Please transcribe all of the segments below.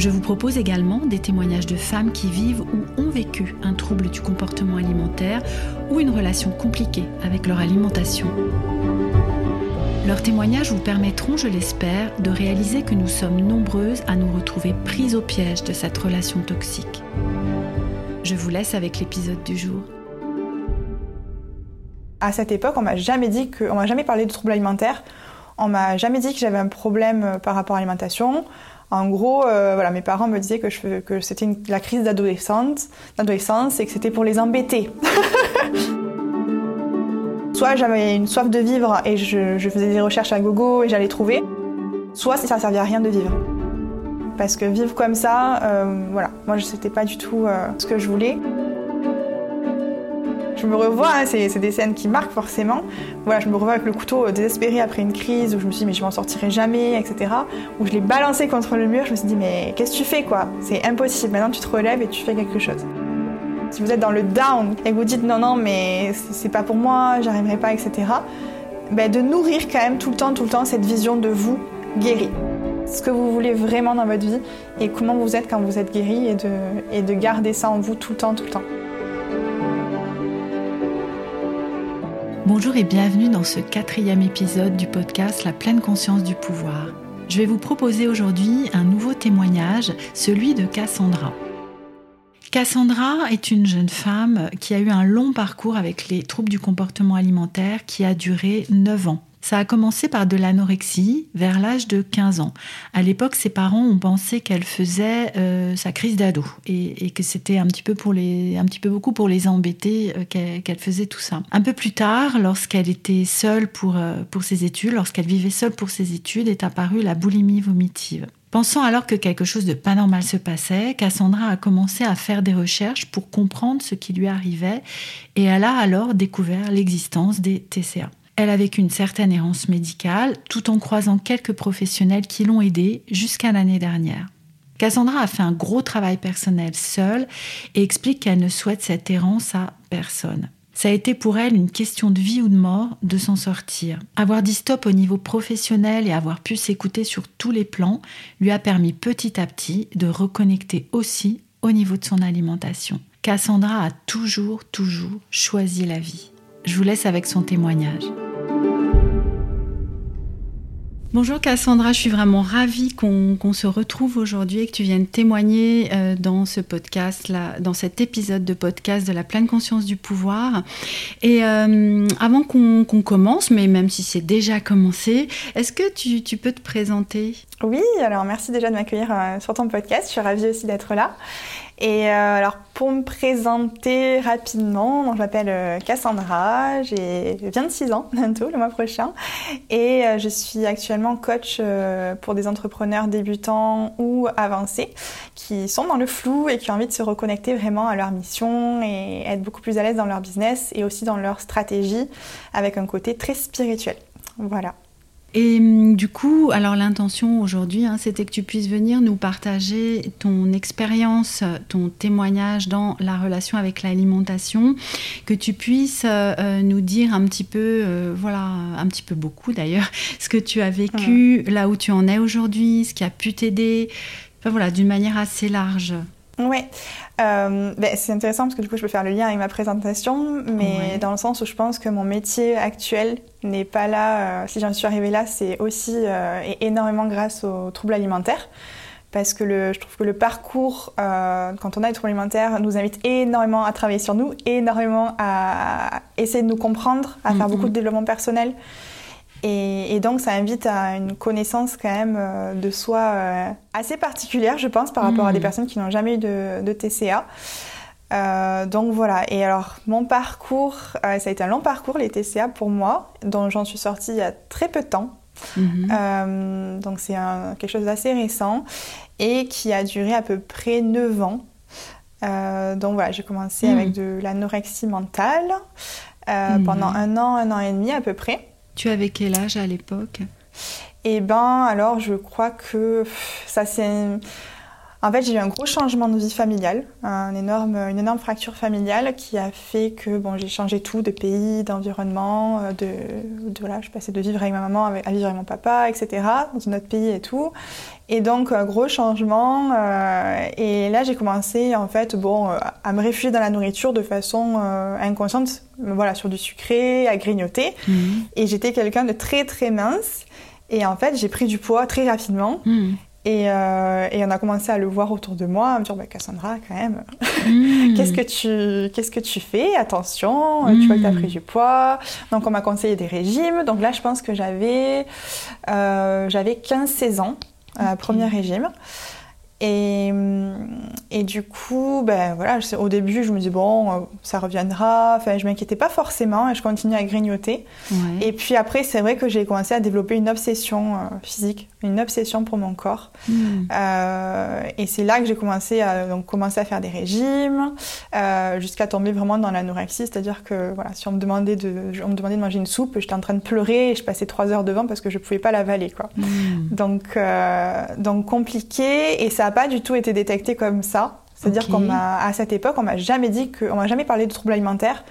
Je vous propose également des témoignages de femmes qui vivent ou ont vécu un trouble du comportement alimentaire ou une relation compliquée avec leur alimentation. Leurs témoignages vous permettront, je l'espère, de réaliser que nous sommes nombreuses à nous retrouver prises au piège de cette relation toxique. Je vous laisse avec l'épisode du jour. À cette époque, on m'a jamais dit que, m'a jamais parlé de troubles alimentaires. On m'a jamais dit que j'avais un problème par rapport à l'alimentation. En gros, euh, voilà, mes parents me disaient que, je, que c'était la crise d'adolescence, d'adolescence et que c'était pour les embêter. soit j'avais une soif de vivre et je, faisais des recherches à gogo et j'allais trouver, soit ça ne servait à rien de vivre. Parce que vivre comme ça, euh, voilà, moi c'était pas du tout euh, ce que je voulais je me revois, hein, c'est des scènes qui marquent forcément. Voilà, je me revois avec le couteau euh, désespéré après une crise où je me suis dit mais je m'en sortirai jamais, etc. Où je l'ai balancé contre le mur, je me suis dit mais qu'est-ce que tu fais quoi? C'est impossible. Maintenant tu te relèves et tu fais quelque chose. Si vous êtes dans le down et que vous dites non non mais c'est pas pour moi, j'arriverai pas, etc. Ben, de nourrir quand même tout le temps, tout le temps cette vision de vous guéri. Ce que vous voulez vraiment dans votre vie et comment vous êtes quand vous êtes guéri et de, et de garder ça en vous tout le temps, tout le temps. Bonjour et bienvenue dans ce quatrième épisode du podcast La pleine conscience du pouvoir. Je vais vous proposer aujourd'hui un nouveau témoignage, celui de Cassandra. Cassandra est une jeune femme qui a eu un long parcours avec les troubles du comportement alimentaire qui a duré 9 ans. Ça a commencé par de l'anorexie vers l'âge de 15 ans. À l'époque, ses parents ont pensé qu'elle faisait euh, sa crise d'ado et, que c'était un petit peu pour les, un petit peu beaucoup pour les embêter euh, qu'elle faisait tout ça. Un peu plus tard, lorsqu'elle était seule pour, euh, pour ses études, lorsqu'elle vivait seule pour ses études, est apparue la boulimie vomitive. Pensant alors que quelque chose de pas normal se passait, Cassandra a commencé à faire des recherches pour comprendre ce qui lui arrivait et elle a alors découvert l'existence des TCA. Elle a vécu une certaine errance médicale tout en croisant quelques professionnels qui l'ont aidée jusqu'à l'année dernière. Cassandra a fait un gros travail personnel seule et explique qu'elle ne souhaite cette errance à personne. Ça a été pour elle une question de vie ou de mort de s'en sortir. Avoir dit stop au niveau professionnel et avoir pu s'écouter sur tous les plans lui a permis petit à petit de reconnecter aussi au niveau de son alimentation. Cassandra a toujours, toujours choisi la vie. Je vous laisse avec son témoignage. Bonjour Cassandra, je suis vraiment ravie qu'on se retrouve aujourd'hui et que tu viennes témoigner euh, dans ce podcast, dans cet épisode de podcast de la pleine conscience du pouvoir. Et euh, avant qu'on commence, mais même si c'est déjà commencé, est-ce que tu, peux te présenter? Oui, alors merci déjà de m'accueillir euh, sur ton podcast, je suis ravie aussi d'être là. Et euh, alors pour me présenter rapidement, je m'appelle euh, Cassandra, j'ai 26 ans bientôt le mois prochain et euh, je suis actuellement coach pour des entrepreneurs débutants ou avancés qui sont dans le flou et qui ont envie de se reconnecter vraiment à leur mission et être beaucoup plus à l'aise dans leur business et aussi dans leur stratégie avec un côté très spirituel. Voilà. Et hum, du coup, alors l'intention aujourd'hui, hein, c'était que tu puisses venir nous partager ton expérience, ton témoignage dans la relation avec l'alimentation, que tu puisses euh, nous dire un petit peu, euh, voilà, un petit peu beaucoup d'ailleurs, ce que tu as vécu, là où tu en es aujourd'hui, ce qui a pu t'aider, enfin voilà, d'une manière assez large. Ouais, euh, ben, c'est intéressant parce que du coup je peux faire le lien avec ma présentation, mais dans le sens où je pense que mon métier actuel n'est pas là. Euh, si j'en suis arrivée là, c'est aussi euh, et énormément grâce aux troubles alimentaires. Parce que le, je trouve que le parcours, quand on a des troubles alimentaires, nous invite énormément à travailler sur nous, énormément à essayer de nous comprendre, à faire beaucoup de développement personnel. Et, donc, ça invite à une connaissance quand même euh, de soi euh, assez particulière, je pense, par rapport à des mm. personnes qui n'ont jamais eu de, TCA. Euh, donc voilà, et alors mon parcours, ça a été un long parcours, les TCA pour moi, dont j'en suis sortie il y a très peu de temps. Mhm. donc c'est quelque chose d'assez récent et qui a duré à peu près 9 ans. donc voilà, j'ai commencé mhm. avec de l'anorexie mentale pendant un an, un an et demi à peu près. Tu avais quel âge à l'époque? Eh ben, alors je crois que ça c'est en fait, j'ai eu un gros changement de vie familiale, un énorme, une énorme fracture familiale qui a fait que bon, j'ai changé tout, de pays, d'environnement, euh, de, de là, je passais de vivre avec ma maman à vivre avec mon papa, etc., dans un autre pays et tout. Et donc, un gros changement. Euh, et là, j'ai commencé, en fait, bon, euh, à me réfugier dans la nourriture de façon inconsciente, voilà, sur du sucré, à grignoter. Mhm. Et j'étais quelqu'un de très, très mince. Et en fait, j'ai pris du poids très rapidement. Euh, et, on a commencé à le voir autour de moi, à me dire bah, Cassandra, quand même, hmm. qu'est-ce que tu qu'est-ce que tu fais? Attention, tu vois que tu as hmm. pris du poids. Donc on m'a conseillé des régimes. Donc là, je pense que j'avais euh, j'avais 15-16 ans, euh, premier régime. Et, et, du coup, ben voilà, au début, je me dis bon, euh, ça reviendra. Enfin, je m'inquiétais pas forcément et je continuais à grignoter. Et puis après, c'est vrai que j'ai commencé à développer une obsession physique une obsession pour mon corps. Hmm. Euh, et c'est là que j'ai commencé à donc commencer à faire des régimes, euh, jusqu'à tomber vraiment dans l'anorexie, c'est-à-dire que voilà, si on me demandait de, on me demandait de manger une soupe, j'étais en train de pleurer et je passais trois heures devant parce que je pouvais pas l'avaler, quoi. Hmm. Donc euh, donc compliqué et ça a pas du tout été détecté comme ça. C'est-à-dire qu'à qu'on à cette époque, on m'a jamais dit que, on m'a jamais parlé de troubles alimentaires.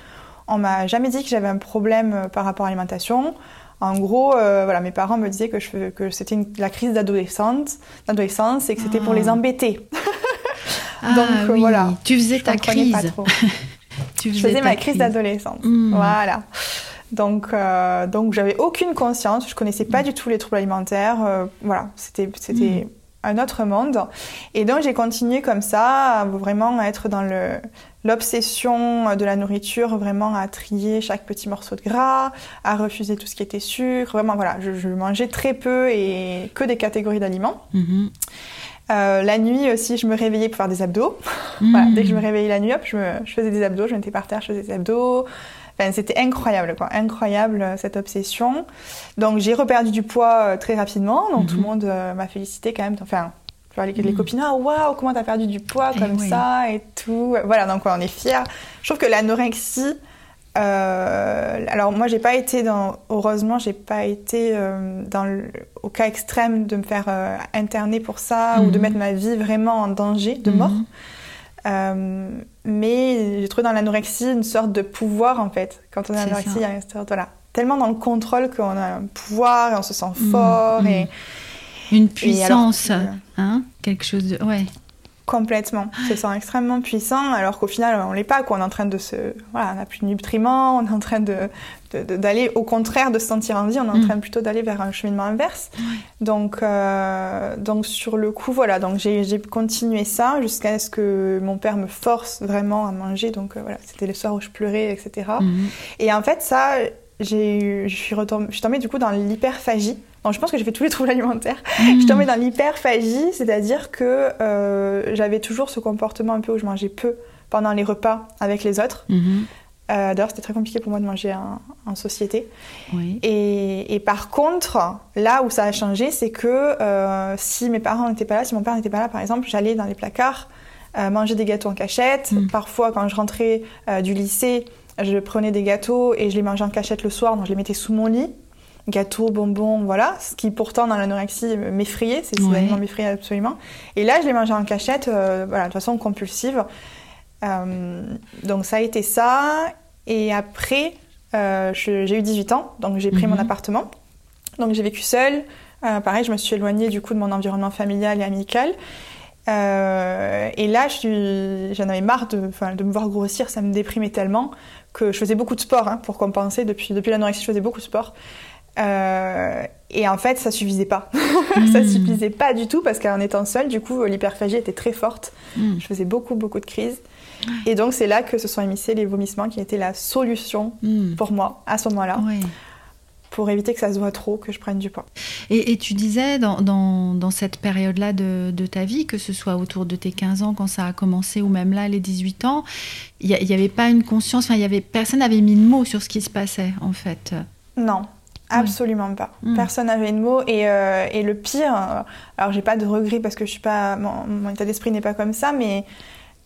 On m'a jamais dit que j'avais un problème par rapport à l'alimentation. En gros, euh, voilà, mes parents me disaient que, je, que c'était la crise d'adolescence, d'adolescence et que c'était pour les ah. embêter. ah, Donc euh, oui. voilà. Tu faisais ta crise. tu faisais je faisais ma crise, d'adolescence. Hmm. Voilà. Donc, euh, donc j'avais aucune conscience. Je connaissais pas du tout les troubles alimentaires. voilà, c'était, c'était hmm. un autre monde. Et donc j'ai continué comme ça, vraiment à être dans le l'obsession de la nourriture, vraiment à trier chaque petit morceau de gras, à refuser tout ce qui était sucre. Vraiment, voilà, je, mangeais très peu et que des catégories d'aliments. Mhm. Euh, la nuit aussi, je me réveillais pour faire des abdos. Mhm. dès que je me réveillais la nuit, hop, je, faisais des abdos, je mettais par terre, je faisais des abdos. Enfin, c'était incroyable, quoi. Incroyable, euh, cette obsession. Donc, j'ai reperdu du poids euh, très rapidement. Donc, tout le mhm. monde m'a félicité quand même. Enfin, les, les mm. copines, ah waouh, comment t'as perdu du poids eh comme ça et tout. Voilà, donc on est fiers. Je trouve que l'anorexie, euh, alors moi j'ai pas été dans, heureusement j'ai pas été euh, dans le, au cas extrême de me faire euh, interner pour ça ou de mm. mettre ma vie vraiment en danger de mort. Mm. mais j'ai trouvé dans l'anorexie une sorte de pouvoir en fait. Quand on a l'anorexie, il y a une sorte, voilà, tellement dans le contrôle qu'on a un pouvoir et on se sent fort et une puissance, hein Quelque chose de... Ouais. Complètement. Se sent extrêmement puissant, alors qu'au final, on l'est pas. Quoi. On est en train de se... Voilà, on n'a plus de nutriments, on est en train de, d'aller au contraire de se sentir en vie, on est en mm. train plutôt d'aller vers un cheminement inverse. Donc, euh, donc sur le coup, voilà, donc j'ai, continué ça jusqu'à ce que mon père me force vraiment à manger. Donc euh, voilà, c'était le soir où je pleurais, etc. Mm. Et en fait, ça, j'ai, je suis, je suis tombée du coup dans l'hyperphagie. Donc, je pense que j'ai fait tous les troubles alimentaires. Je suis tombée dans l'hyperphagie, c'est-à-dire que euh, j'avais toujours ce comportement un peu où je mangeais peu pendant les repas avec les autres. Mhm. Euh, d'ailleurs, c'était très compliqué pour moi de manger en, société. Et, par contre, là où ça a changé, c'est que euh, si mes parents n'étaient pas là, si mon père n'était pas là, par exemple, j'allais dans les placards manger des gâteaux en cachette. Mhm. Parfois, quand je rentrais du lycée, je prenais des gâteaux et je les mangeais en cachette le soir, donc je les mettais sous mon lit gâteaux, bonbons, voilà, ce qui pourtant dans l'anorexie m'effrayait, c'est ces aliments m'effrayaient absolument. Et là, je les mangeais en cachette, euh, voilà, de façon compulsive. Euh, donc ça a été ça. Et après, euh, j'ai eu 18 ans, donc j'ai pris mon mhm. appartement. Donc j'ai vécu seule. pareil, je me suis éloignée du coup de mon environnement familial et amical. et là, j'en avais marre de, de, me voir grossir, ça me déprimait tellement que je faisais beaucoup de sport hein, pour compenser. Depuis, depuis l'anorexie, je faisais beaucoup de sport. Euh, et en fait, ça suffisait pas. ça hmm. suffisait pas du tout parce qu'en étant seule, du coup, l'hyperphagie était très forte. Hmm. Je faisais beaucoup, beaucoup de crises. Et donc, c'est là que se sont émissés les vomissements qui étaient la solution hmm. pour moi à ce moment-là. Pour éviter que ça se voit trop, que je prenne du poids. Et, tu disais dans, dans, cette période-là de, de, ta vie, que ce soit autour de tes 15 ans quand ça a commencé ou même là, les 18 ans, il n'y avait pas une conscience, enfin, y avait, personne n'avait mis de mots sur ce qui se passait en fait. Non, Absolument pas. Hmm. Personne n'avait de mots. Et, et, le pire, pire, alors j'ai pas de regrets parce que je suis pas, mon, mon état d'esprit n'est pas comme ça, mais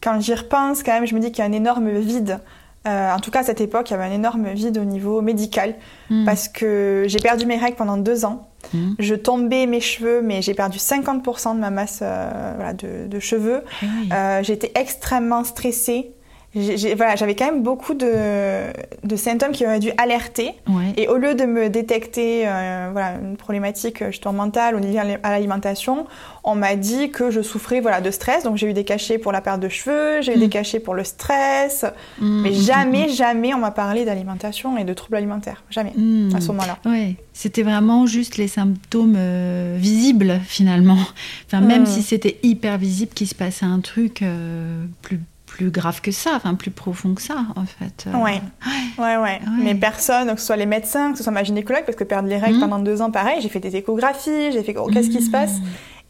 quand j'y repense, quand même, je me dis qu'il y a un énorme vide. Euh, en tout cas, à cette époque, il y avait un énorme vide au niveau médical hmm. parce que j'ai perdu mes règles pendant deux ans. Hmm. Je tombais mes cheveux, mais j'ai perdu 50% de ma masse euh, de, cheveux. Ah euh, j'étais extrêmement stressée voilà, j'avais quand même beaucoup de, de, symptômes qui auraient dû alerter. Et au lieu de me détecter euh, voilà, une problématique euh, justement mentale ou liée à l'alimentation, on m'a dit que je souffrais voilà, de stress. Donc j'ai eu des cachets pour la perte de cheveux, j'ai eu des mm. cachets pour le stress. Mm, mais mm, jamais, jamais on m'a parlé d'alimentation et de troubles alimentaires. Jamais, à ce moment-là. C'était vraiment juste les symptômes euh, visibles finalement. Enfin, même si c'était hyper visible qu'il se passait un truc plus plus grave que ça, enfin plus profond que ça en fait. Euh, ouais. ouais. ouais, Mais personne, que ce soit les médecins, que ce soit ma gynécologue, parce que perdre les règles mmh. pendant deux ans, pareil, j'ai fait des échographies, j'ai fait oh, qu'est-ce qui se mmh. passe?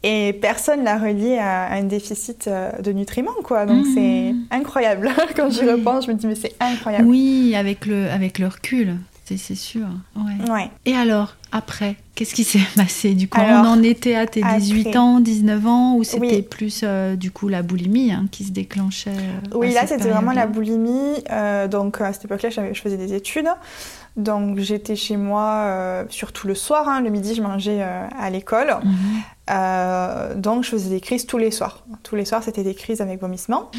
Et personne l'a relié à, un déficit euh, de nutriments, quoi. Donc mmh. c'est incroyable. Quand j'y repense, je me dis, mais c'est incroyable. Oui, avec le, avec le recul c'est sûr. Ouais. Et alors, après, qu'est-ce qui s'est passé? Du coup, on en était à tes 18 ans, 19 ans, ou c'était plus euh, du coup la boulimie hein, qui se déclenchait euh, Oui, là c'était vraiment la boulimie. Euh, donc à cette époque-là, je faisais des études. Donc j'étais chez moi surtout le soir. Hein. le midi, je mangeais à l'école. Mhm. donc je faisais des crises tous les soirs. Tous les soirs, c'était des crises avec vomissement.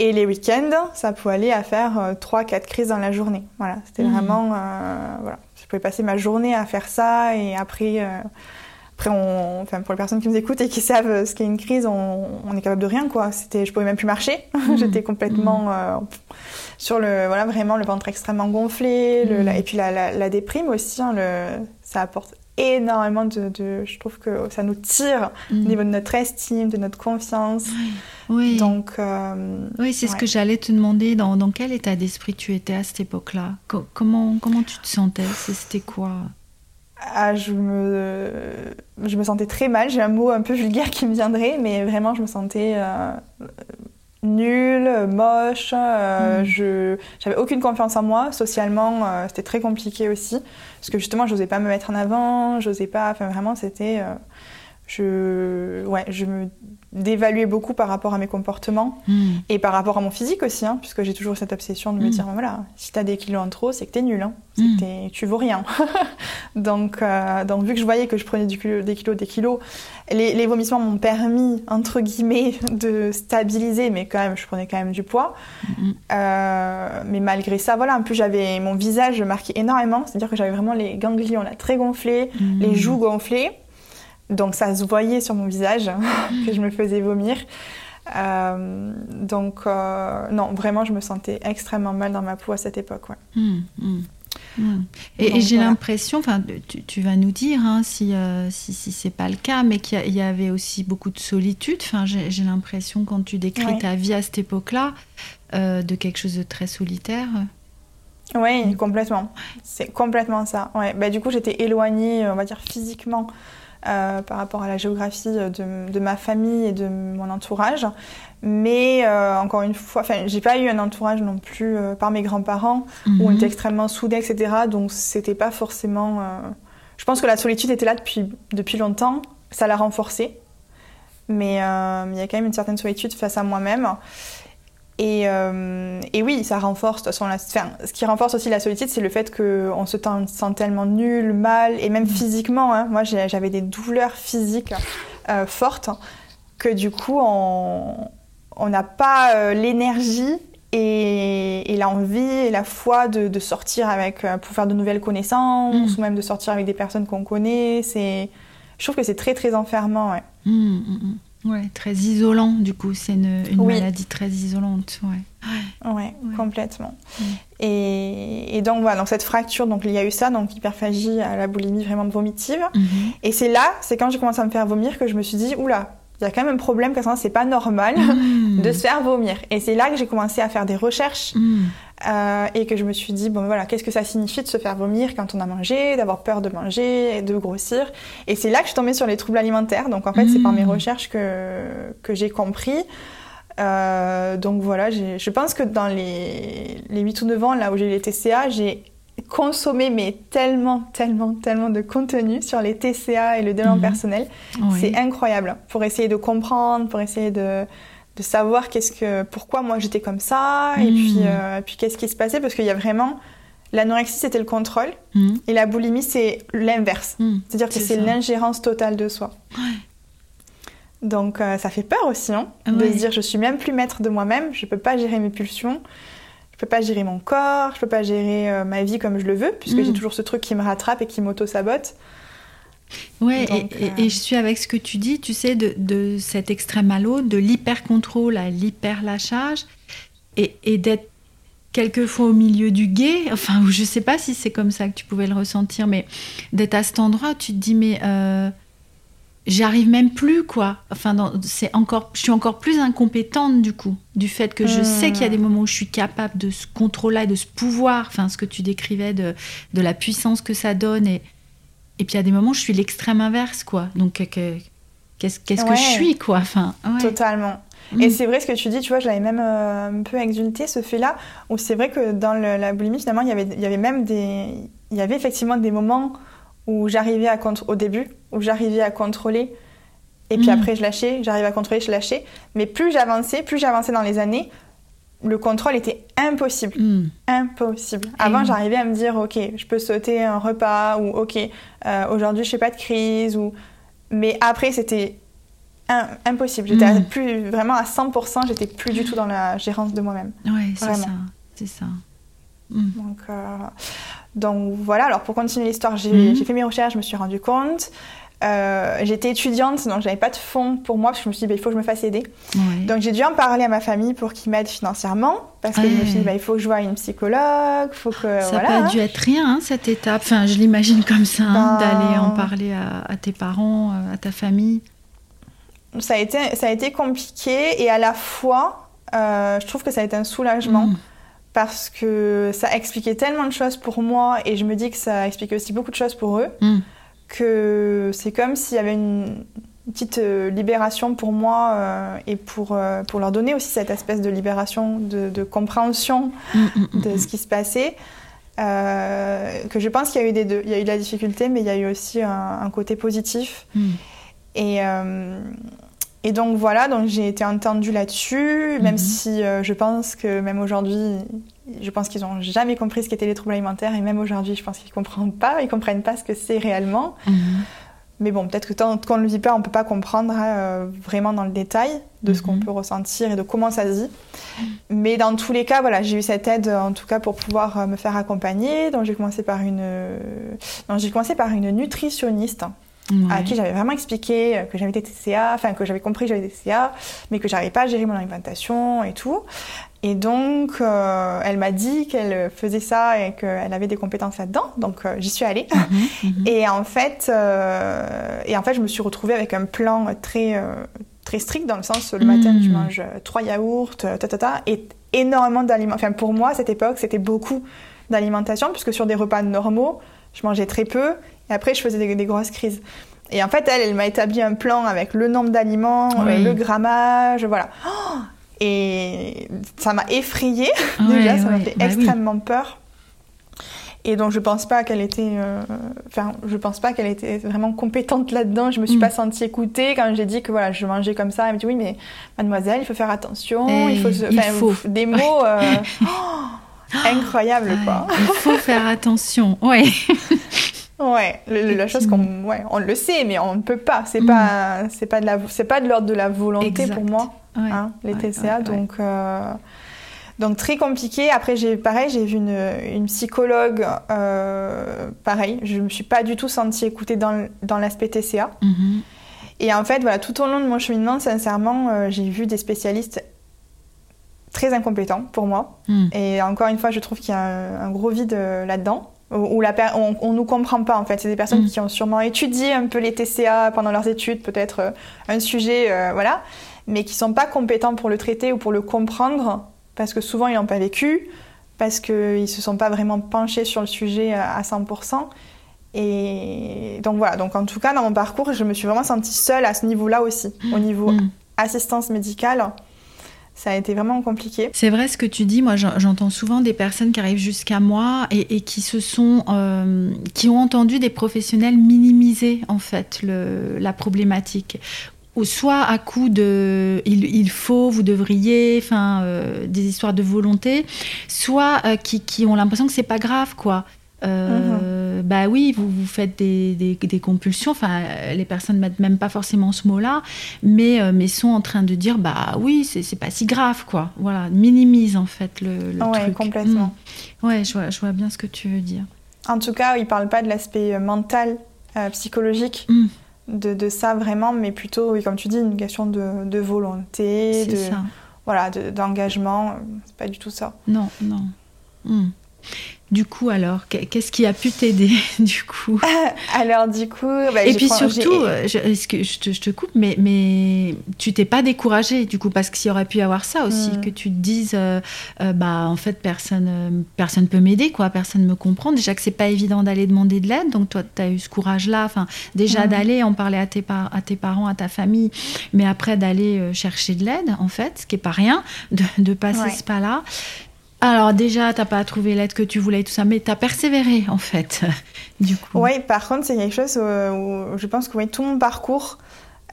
Et les week-ends, ça pouvait aller à faire 3-4 euh, crises dans la journée. Voilà, c'était mmh. vraiment. Euh, voilà. Je pouvais passer ma journée à faire ça et après. Euh, après, on, enfin, pour les personnes qui nous écoutent et qui savent ce qu'est une crise, on, on, est capable de rien, quoi. C'était, je pouvais même plus marcher. Mmh. J'étais complètement mmh. sur le, voilà, vraiment le ventre extrêmement gonflé. Le, et puis la, la, la déprime aussi, hein, le, ça apporte énormément de, Je trouve que ça nous tire au mm. niveau de notre estime, de notre confiance. Oui. Donc. Euh, oui, c'est ce que j'allais te demander. Dans, dans quel état d'esprit tu étais à cette époque-là? Comment, comment tu te sentais? C'était quoi? Ah, je, me, je me sentais très mal. J'ai un mot un peu vulgaire qui me viendrait, mais vraiment, je me sentais. Euh, nulle, moche. Euh, mm. Je j'avais aucune confiance en moi. Socialement, euh, c'était très compliqué aussi parce que justement, je n'osais pas me mettre en avant. J'osais pas. Enfin, vraiment, c'était. Euh, je ouais, je me d'évaluer beaucoup par rapport à mes comportements hmm. et par rapport à mon physique aussi, hein, puisque j'ai toujours cette obsession de me hmm. dire voilà, si t'as des kilos en trop, c'est que t'es nul, hein, hmm. que tu vaux rien. donc, euh, donc, vu que je voyais que je prenais du des kilos, des kilos, les, vomissements m'ont permis, entre guillemets, de stabiliser, mais quand même, je prenais quand même du poids. Euh, mais malgré ça, voilà, en plus, j'avais mon visage marqué énormément, c'est-à-dire que j'avais vraiment les ganglions là très gonflés, les joues gonflées. Donc ça se voyait sur mon visage que je me faisais vomir. Euh, donc euh, non, vraiment, je me sentais extrêmement mal dans ma peau à cette époque. Mmh, mmh, mmh. Et, j'ai l'impression, enfin, tu, vas nous dire hein, si, euh, si, si c'est pas le cas, mais qu'il y, avait aussi beaucoup de solitude. Enfin, j'ai l'impression quand tu décris ta vie à cette époque-là, de quelque chose de très solitaire. Oui, complètement. C'est complètement ça. Ouais. Bah, du coup, j'étais éloignée, on va dire physiquement euh, par rapport à la géographie de, ma famille et de mon entourage. Mais euh, encore une fois, j'ai pas eu un entourage non plus euh, par mes grands-parents où on mhm. était extrêmement soudés, etc. Donc c'était pas forcément. Je pense que la solitude était là depuis, depuis longtemps. Ça l'a renforcée. Mais il y a quand même une certaine solitude face à moi-même. Euh, et, oui, ça renforce. De toute façon, ce qui renforce aussi la solitude, c'est le fait qu'on se sent tellement nul, mal, et même physiquement. Hein. Moi, j'avais des douleurs physiques euh, fortes que du coup, on n'a pas euh, l'énergie et, l'envie et la foi de, sortir avec, pour faire de nouvelles connaissances, mm. ou même de sortir avec des personnes qu'on connaît. Je trouve que c'est très, très enfermant. Ouais. Mm, Ouais, très isolant, du coup, c'est une, maladie très isolante. Ouais, ouais, complètement. Et, donc, voilà, donc cette fracture, donc il y a eu ça, donc hyperphagie à la boulimie vraiment vomitive. Mhm. Et c'est là, c'est quand j'ai commencé à me faire vomir que je me suis dit, oula, il y a quand même un problème, parce que c'est pas normal hmm. de se faire vomir. Et c'est là que j'ai commencé à faire des recherches hmm. euh, et que je me suis dit, bon voilà, qu'est-ce que ça signifie de se faire vomir quand on a mangé, d'avoir peur de manger, de grossir? Et c'est là que je suis tombée sur les troubles alimentaires. Donc en fait, c'est par mes hmm. recherches que, que j'ai compris. Euh, donc voilà, je pense que dans les, les 8 ou 9 ans, là où j'ai eu les TCA, j'ai consommé mais tellement, tellement, tellement de contenu sur les TCA et le développement mhm. personnel. C'est incroyable pour essayer de comprendre, pour essayer de, de savoir qu'est-ce que, pourquoi moi j'étais comme ça et puis, mhm. euh, puis qu'est-ce qui se passait parce qu'il y a vraiment L'anorexie, c'était le contrôle. Mhm. Et la boulimie, c'est l'inverse. C'est-à-dire que c'est l'ingérence totale de soi. Donc, euh, ça fait peur aussi, hein, de se dire je suis même plus maître de moi-même, je ne peux pas gérer mes pulsions, peux pas gérer mon corps, je peux pas gérer euh, ma vie comme je le veux, puisque j'ai mm. toujours ce truc qui me rattrape et qui m'auto-sabote. Ouais, euh, et, je suis avec ce que tu dis, tu sais, de, cet extrême à l'autre, de l'hyper-contrôle à l'hyper-lâchage, et, et d'être quelquefois au milieu du guet, enfin, je sais pas si c'est comme ça que tu pouvais le ressentir, mais d'être à cet endroit, tu te dis, mais euh, j'arrive même plus quoi. Enfin, c'est encore, je suis encore plus incompétente du coup, du fait que je sais qu'il y a des hmm. moments où je suis capable de ce contrôle-là, de ce pouvoir, enfin ce que tu décrivais de, de la puissance que ça donne, et, et puis il y a des moments où je suis l'extrême inverse quoi. Donc qu'est-ce qu'est-ce que je suis quoi. Enfin, totalement. Et hmm. c'est vrai ce que tu dis, tu vois, j'avais même euh, un peu exulté ce fait-là, où c'est vrai que dans la boulimie, finalement, il y avait, il y avait même des... Il y avait effectivement des moments où j'arrivais à au début où j'arrivais à contrôler et puis mm. après je lâchais, j'arrivais à contrôler, je lâchais. Mais plus j'avançais, plus j'avançais dans les années, le contrôle était impossible. Mm. Impossible. Avant, j'arrivais à me dire, ok, je peux sauter un repas ou ok, euh, aujourd'hui je fais pas de crise ou. Mais après, c'était impossible. J'étais mm. plus vraiment à 100%. J'étais plus du tout dans la gérance de moi-même. Ouais, c'est ça. C'est ça. Donc, euh, donc voilà, alors pour continuer l'histoire, j'ai fait mes recherches, je me suis rendu compte. Euh, j'étais étudiante, donc j'avais pas de fonds pour moi, parce que je me suis dit, bah, il faut que je me fasse aider. Donc j'ai dû en parler à ma famille pour qu'ils m'aident financièrement, parce que je me suis dit, bah, il faut que je voie une psychologue, faut que. Ça n'a pas dû être rien, hein, cette étape. Enfin, je l'imagine comme ça, hein, ben, d'aller en parler à, tes parents, euh, à ta famille. Ça a été, ça a été compliqué, et à la fois, euh, je trouve que ça a été un soulagement. Mm. Parce que ça expliquait tellement de choses pour moi et je me dis que ça expliquait aussi beaucoup de choses pour eux. Mm que c'est comme s'il y avait une petite euh, libération pour moi euh, et pour, euh, pour leur donner aussi cette espèce de libération, de, compréhension mm, mm, mm, de ce qui se passait. que je pense qu'il y a eu des deux. Il y a eu de la difficulté, mais il y a eu aussi un, côté positif. Et, et donc voilà, donc j'ai été entendue là-dessus, même si je pense que même aujourd'hui, je pense qu'ils n'ont jamais compris ce qu'étaient les troubles alimentaires et même aujourd'hui, je pense qu'ils ne comprennent pas, ils comprennent pas ce que c'est réellement. Mhm. Mais bon, peut-être que tant qu'on ne le vit pas, on ne peut pas comprendre hein, euh, vraiment dans le détail de ce qu'on mhm. peut ressentir et de comment ça se vit. Mais dans tous les cas, voilà, j'ai eu cette aide en tout cas pour pouvoir euh, me faire accompagner. Donc j'ai commencé par une, j'ai commencé par une nutritionniste. À qui j'avais vraiment expliqué euh, que j'avais des TCA, enfin que j'avais compris que j'avais des TCA, mais que j'arrivais pas à gérer mon alimentation et tout. Et donc, euh, elle m'a dit qu'elle faisait ça et qu'elle avait des compétences là-dedans. Donc, euh, j'y suis allée. Mhm, mhm. Et en fait, euh, et en fait, je me suis retrouvée avec un plan très très strict dans le sens le matin, tu mhm. manges trois yaourts, ta ta ta, et énormément d'aliments. Enfin, pour moi, à cette époque, c'était beaucoup d'alimentation puisque sur des repas normaux, je mangeais très peu et après, je faisais des, grosses crises. Et en fait, elle, elle m'a établi un plan avec le nombre d'aliments, le grammage, voilà. Oh et ça m'a effrayée déjà, ça m'a fait bah extrêmement peur. Et donc je pense pas qu'elle était, euh, enfin je pense pas qu'elle était vraiment compétente là-dedans. Je me suis mm. pas sentie écoutée quand j'ai dit que voilà je mangeais comme ça. Elle me dit oui mais mademoiselle il faut faire attention, il faut, il faut. des mots euh, oh, incroyables quoi. Il faut faire attention, ouais. Ouais, la chose qu'on, ouais, on le sait, mais on ne peut pas. C'est mm. pas, c'est pas de la, c'est pas de l'ordre de la volonté pour moi, hein, les TCA. donc, euh, donc très compliqué. Après, j'ai, pareil, j'ai vu une, une psychologue, euh, pareil. Je me suis pas du tout sentie écoutée dans, dans l'aspect TCA. Mm-hmm. Et en fait, voilà, tout au long de mon cheminement, sincèrement, euh, j'ai vu des spécialistes très incompétents pour moi. Mm. Et encore une fois, je trouve qu'il y a un gros vide là-dedans où la on, on nous comprend pas en fait. C'est des personnes mm. qui ont sûrement étudié un peu les TCA pendant leurs études, peut-être euh, un sujet, euh, voilà, mais qui sont pas compétents pour le traiter ou pour le comprendre parce que souvent ils n'ont pas vécu, parce qu'ils se sont pas vraiment penchés sur le sujet euh, à 100%. Et donc voilà, donc en tout cas dans mon parcours, je me suis vraiment sentie seule à ce niveau-là aussi, au niveau mm. assistance médicale ça a été vraiment compliqué. C'est vrai ce que tu dis. Moi, j'entends souvent des personnes qui arrivent jusqu'à moi et, qui se sont, euh, qui ont entendu des professionnels minimiser en fait la problématique ou soit à coup de il, faut, vous devriez, enfin euh, des histoires de volonté, soit euh, qui, qui, ont l'impression que c'est pas grave quoi. Euh, bah oui, vous, vous faites des, des, compulsions. Enfin, les personnes mettent même pas forcément ce mot-là, mais, euh, mais sont en train de dire bah oui, c'est pas si grave, quoi. Voilà, minimise en fait le, le ouais, complètement. Hmm. Ouais, je vois, je vois, bien ce que tu veux dire. En tout cas, il parle pas de l'aspect euh, mental, psychologique. Hmm. De, de, ça vraiment, mais plutôt, oui, comme tu dis, une question de, de volonté, de, ça. voilà, d'engagement. c'est pas du tout ça. Non, non. Hmm. Du coup, alors, qu'est-ce qui a pu t'aider, du coup? Alors, du coup... Bah, et puis surtout, euh, je, est-ce que je te, je te, coupe, mais, mais tu t'es pas découragée, du coup, parce qu'il y aurait pu y avoir ça aussi, mm. que tu te dises, euh, euh, bah, en fait, personne personne peut m'aider, quoi, personne me comprend. Déjà que c'est pas évident d'aller demander de l'aide, donc toi, tu as eu ce courage-là, enfin, déjà mm. d'aller en parler à tes, à tes parents, à ta famille, mais après d'aller chercher de l'aide, en fait, ce qui est pas rien, de, de passer ce pas-là. Alors déjà, t'as pas trouvé l'aide que tu voulais et tout ça, mais tu as persévéré en fait, du coup. Oui, par contre, c'est quelque chose où, je pense que oui, tout mon parcours,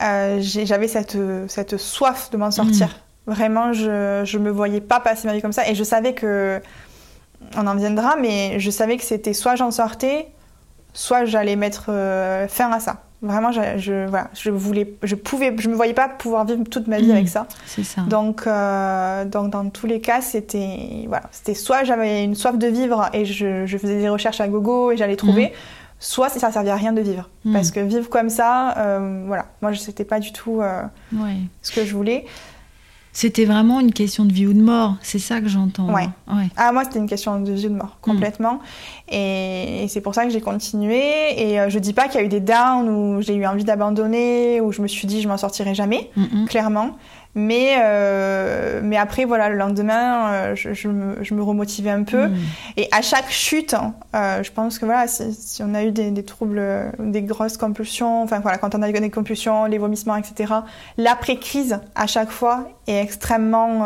euh, j'avais cette, cette soif de m'en sortir. Mm. Vraiment, je, je me voyais pas passer ma vie comme ça et je savais que, on en viendra, mais je savais que c'était soit j'en sortais, soit j'allais mettre euh, fin à ça. Vraiment, je, je, voilà, je voulais, je pouvais, je me voyais pas pouvoir vivre toute ma vie mmh, avec ça. C'est ça. Donc, euh, donc dans tous les cas, c'était, voilà, c'était soit j'avais une soif de vivre et je, je, faisais des recherches à gogo et j'allais trouver, mmh. soit ça servait à rien de vivre, mmh. parce que vivre comme ça, euh, voilà, moi c'était pas du tout euh, ouais. ce que je voulais. C'était vraiment une question de vie ou de mort, c'est ça que j'entends. Ouais. ouais. Ah, moi, c'était une question de vie ou de mort, complètement. Et, c'est pour ça que j'ai continué. Et euh, je dis pas qu'il y a eu des downs où j'ai eu envie d'abandonner, où je me suis dit je m'en sortirai jamais, clairement. Mais, euh, mais après, voilà, le lendemain, euh, je, je, me, je, me, remotivais un peu. Mm. Et à chaque chute, euh, je pense que voilà, si, si on a eu des, des, troubles, des grosses compulsions, enfin voilà, quand on a eu des compulsions, les vomissements, etc., l'après-crise, à chaque fois, est extrêmement.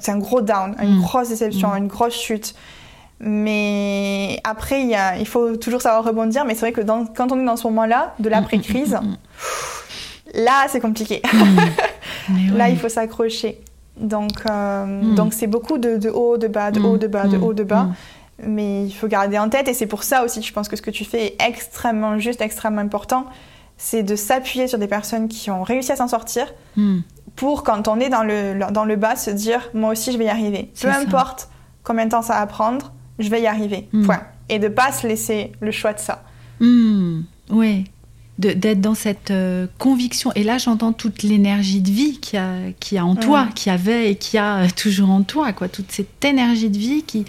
C'est un gros down, une mm. grosse déception, mm. une grosse chute. Mais après, il, y a, il faut toujours savoir rebondir. Mais c'est vrai que dans, quand on est dans ce moment-là, de l'après-crise, là, c'est compliqué. Là, il faut s'accrocher. Donc, euh, hmm. donc c'est beaucoup de, de, haut, de bas, de haut, de bas, de hmm. haut, de bas. Hmm. Mais il faut garder en tête, et c'est pour ça aussi, je pense que ce que tu fais est extrêmement juste, extrêmement important, c'est de s'appuyer sur des personnes qui ont réussi à s'en sortir, pour quand on est dans le, dans le bas, se dire, moi aussi, je vais y arriver. Peu importe combien de temps ça va prendre, je vais y arriver. Point. Et de pas se laisser le choix de ça. Oui d'être dans cette euh, conviction. Et là, j'entends toute l'énergie de vie qu'il y a, en toi, qui avait et qui a euh, toujours en toi, quoi. Toute cette énergie de vie qui,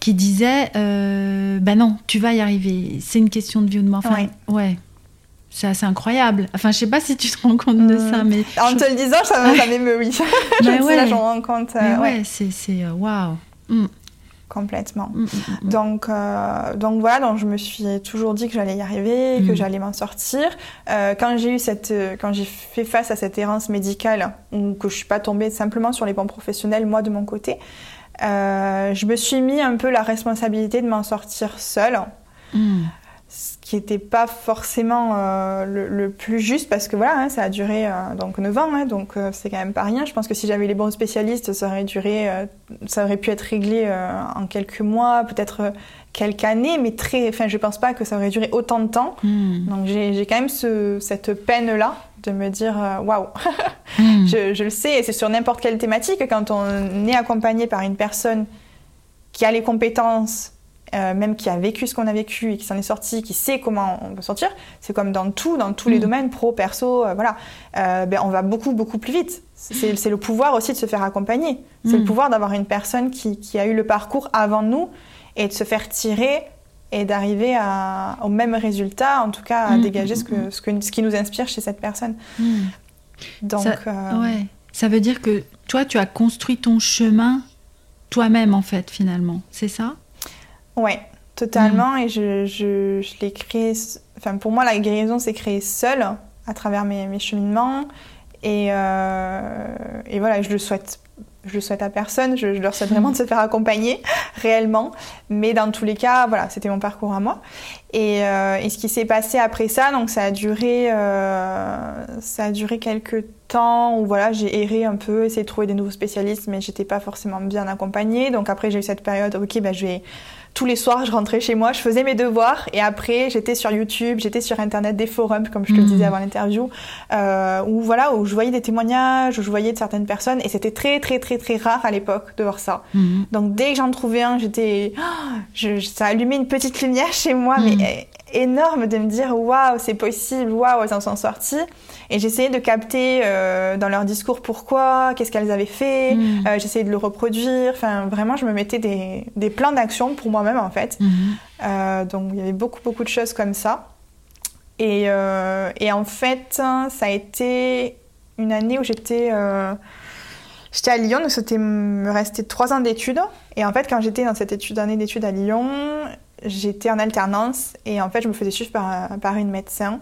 qui disait, euh, ben non, tu vas y arriver. C'est une question de vie ou de mort. Enfin, ouais. C'est assez incroyable. Enfin, je sais pas si tu te rends compte de ça, mais... En te le disant, ça, m'émeut, oui. je ben ouais. là, j'en rends compte. ouais, c'est... Waouh. Wow. Complètement. Mm, mm, mm, donc, euh, donc voilà, donc je me suis toujours dit que j'allais y arriver, que j'allais m'en sortir. Euh, quand j'ai eu cette, euh, quand j'ai fait face à cette errance médicale, ou que je suis pas tombée simplement sur les bons professionnels, moi de mon côté, je me suis mis un peu la responsabilité de m'en sortir seule qui n'était pas forcément euh, le, plus juste parce que voilà, hein, ça a duré euh, donc 9 ans, hein, donc euh, c'est quand même pas rien. Je pense que si j'avais les bons spécialistes, ça aurait duré, ça aurait pu être réglé en quelques mois, peut-être quelques années, mais très, enfin, je pense pas que ça aurait duré autant de temps. Hmm. Donc j'ai quand même ce, cette peine là de me dire waouh, hmm. je, je, le sais, et c'est sur n'importe quelle thématique quand on est accompagné par une personne qui a les compétences euh, même qui a vécu ce qu'on a vécu et qui s'en est sorti, qui sait comment on peut sortir, c'est comme dans tout, dans tous les mm. domaines, pro, perso, euh, voilà, euh, ben, on va beaucoup, beaucoup plus vite. C'est le pouvoir aussi de se faire accompagner. C'est le mm. pouvoir d'avoir une personne qui, qui, a eu le parcours avant nous et de se faire tirer et d'arriver au même résultat, en tout cas à mm, dégager ce, que, ce, que, ce, qui nous inspire chez cette personne. Donc, ça, ouais. ça veut dire que toi, tu as construit ton chemin toi-même, en fait, finalement. C'est ça? Ouais, totalement. Et je, je, l'ai créé. Enfin, pour moi, la guérison s'est créée seule à travers mes, cheminements. Et, et voilà, je le souhaite je le souhaite à personne, je, leur souhaite vraiment de se faire accompagner réellement. Mais dans tous les cas, voilà, c'était mon parcours à moi. Et, euh, et ce qui s'est passé après ça, donc ça a duré, euh, ça a duré quelques temps où voilà, j'ai erré un peu, essayé de trouver des nouveaux spécialistes, mais j'étais pas forcément bien accompagnée. Donc après, j'ai eu cette période, ok, ben je vais tous les soirs, je rentrais chez moi, je faisais mes devoirs et après, j'étais sur YouTube, j'étais sur Internet, des forums, comme je te le disais mhm. avant l'interview, euh, où voilà, où je voyais des témoignages, où je voyais de certaines personnes et c'était très, très, très, très rare à l'époque de voir ça. Mhm. Donc dès que j'en trouvais un, j'étais, je, ça allumait une petite lumière chez moi, mais mhm. Énorme de me dire waouh, c'est possible, waouh, elles en sont sorties. Et j'essayais de capter euh, dans leur discours pourquoi, qu'est-ce qu'elles avaient fait. Mm. Euh, j'essayais de le reproduire. Enfin, vraiment, je me mettais des, des plans d'action pour moi-même, en fait. Mm-hmm. Euh, donc, il y avait beaucoup, beaucoup de choses comme ça. Et, et en fait, ça a été une année où j'étais... J'étais à Lyon, donc c'était me restait trois ans d'études. Et en fait, quand j'étais dans cette étude, année d'études à Lyon, j'étais en alternance et en fait, je me faisais suivre par, par une médecin